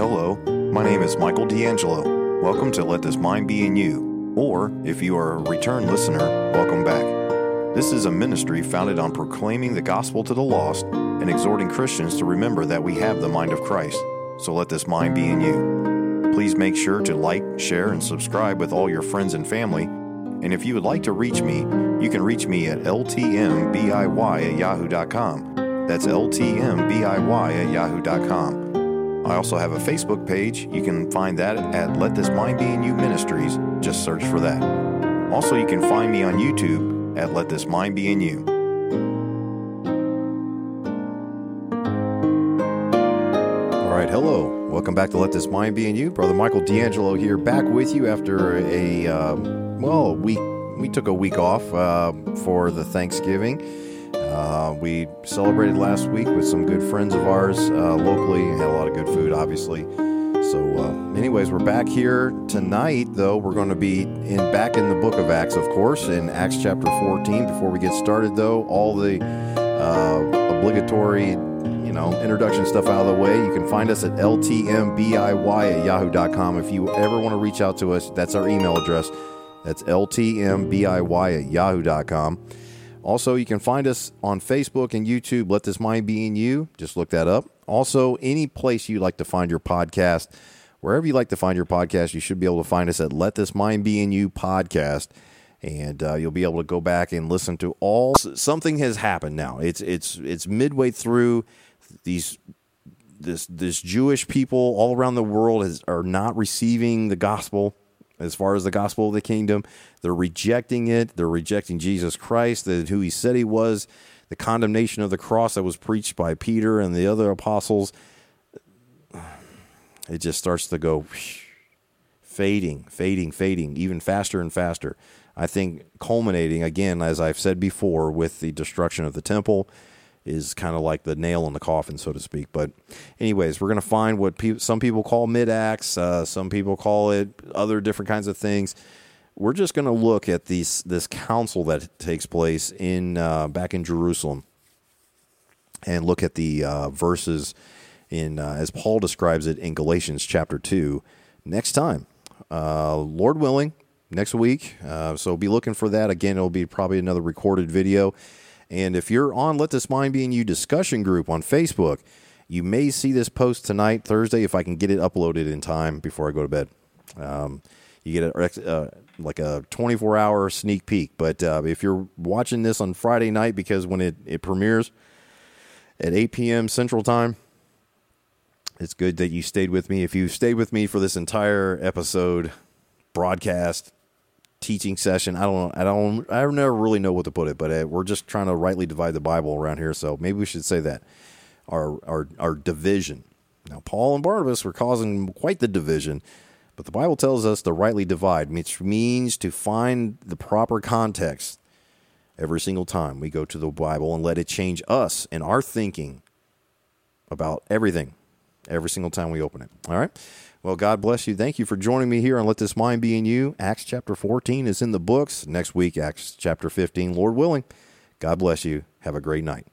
Hello, my name is Michael D'Angelo. Welcome to Let This Mind Be in You. Or, if you are a return listener, welcome back. This is a ministry founded on proclaiming the gospel to the lost and exhorting Christians to remember that we have the mind of Christ. So let this mind be in you. Please make sure to like, share, and subscribe with all your friends and family. And if you would like to reach me, you can reach me at ltmbiy at yahoo.com. That's ltmbiy at yahoo.com. I also have a Facebook page. You can find that at Let This Mind Be in You Ministries. Just search for that. Also, you can find me on YouTube at Let This Mind Be in You. All right, hello. Welcome back to Let This Mind Be in You. Brother Michael D'Angelo here, back with you after a, um, well, we, we took a week off uh, for the Thanksgiving. Uh, we celebrated last week with some good friends of ours uh, locally. Had a lot of good food, obviously. So, uh, anyways, we're back here tonight. Though we're going to be in back in the Book of Acts, of course, in Acts chapter 14. Before we get started, though, all the uh, obligatory, you know, introduction stuff out of the way. You can find us at ltmbiy at yahoo.com. If you ever want to reach out to us, that's our email address. That's ltmbiy at yahoo.com. Also, you can find us on Facebook and YouTube. Let This Mind Be in You. Just look that up. Also, any place you like to find your podcast, wherever you like to find your podcast, you should be able to find us at Let This Mind Be in You podcast. And uh, you'll be able to go back and listen to all. Something has happened now. It's it's it's midway through. These this this Jewish people all around the world is, are not receiving the gospel as far as the gospel of the kingdom. They're rejecting it. They're rejecting Jesus Christ, the, who he said he was, the condemnation of the cross that was preached by Peter and the other apostles. It just starts to go fading, fading, fading, even faster and faster. I think culminating, again, as I've said before, with the destruction of the temple is kind of like the nail in the coffin, so to speak. But, anyways, we're going to find what pe- some people call mid acts, uh, some people call it other different kinds of things. We're just going to look at these this council that takes place in uh, back in Jerusalem, and look at the uh, verses in uh, as Paul describes it in Galatians chapter two. Next time, uh, Lord willing, next week. Uh, so be looking for that. Again, it'll be probably another recorded video. And if you're on Let This Mind Be in You discussion group on Facebook, you may see this post tonight, Thursday, if I can get it uploaded in time before I go to bed. Um, you get a, uh, like a 24 hour sneak peek. But uh, if you're watching this on Friday night, because when it, it premieres at 8 p.m. Central Time, it's good that you stayed with me. If you stayed with me for this entire episode, broadcast, teaching session. I don't know. I don't I never really know what to put it, but uh, we're just trying to rightly divide the Bible around here. So maybe we should say that our our our division. Now Paul and Barnabas were causing quite the division, but the Bible tells us to rightly divide, which means to find the proper context every single time we go to the Bible and let it change us and our thinking about everything every single time we open it. All right. Well, God bless you. Thank you for joining me here on Let This Mind Be in You. Acts chapter 14 is in the books. Next week, Acts chapter 15, Lord willing. God bless you. Have a great night.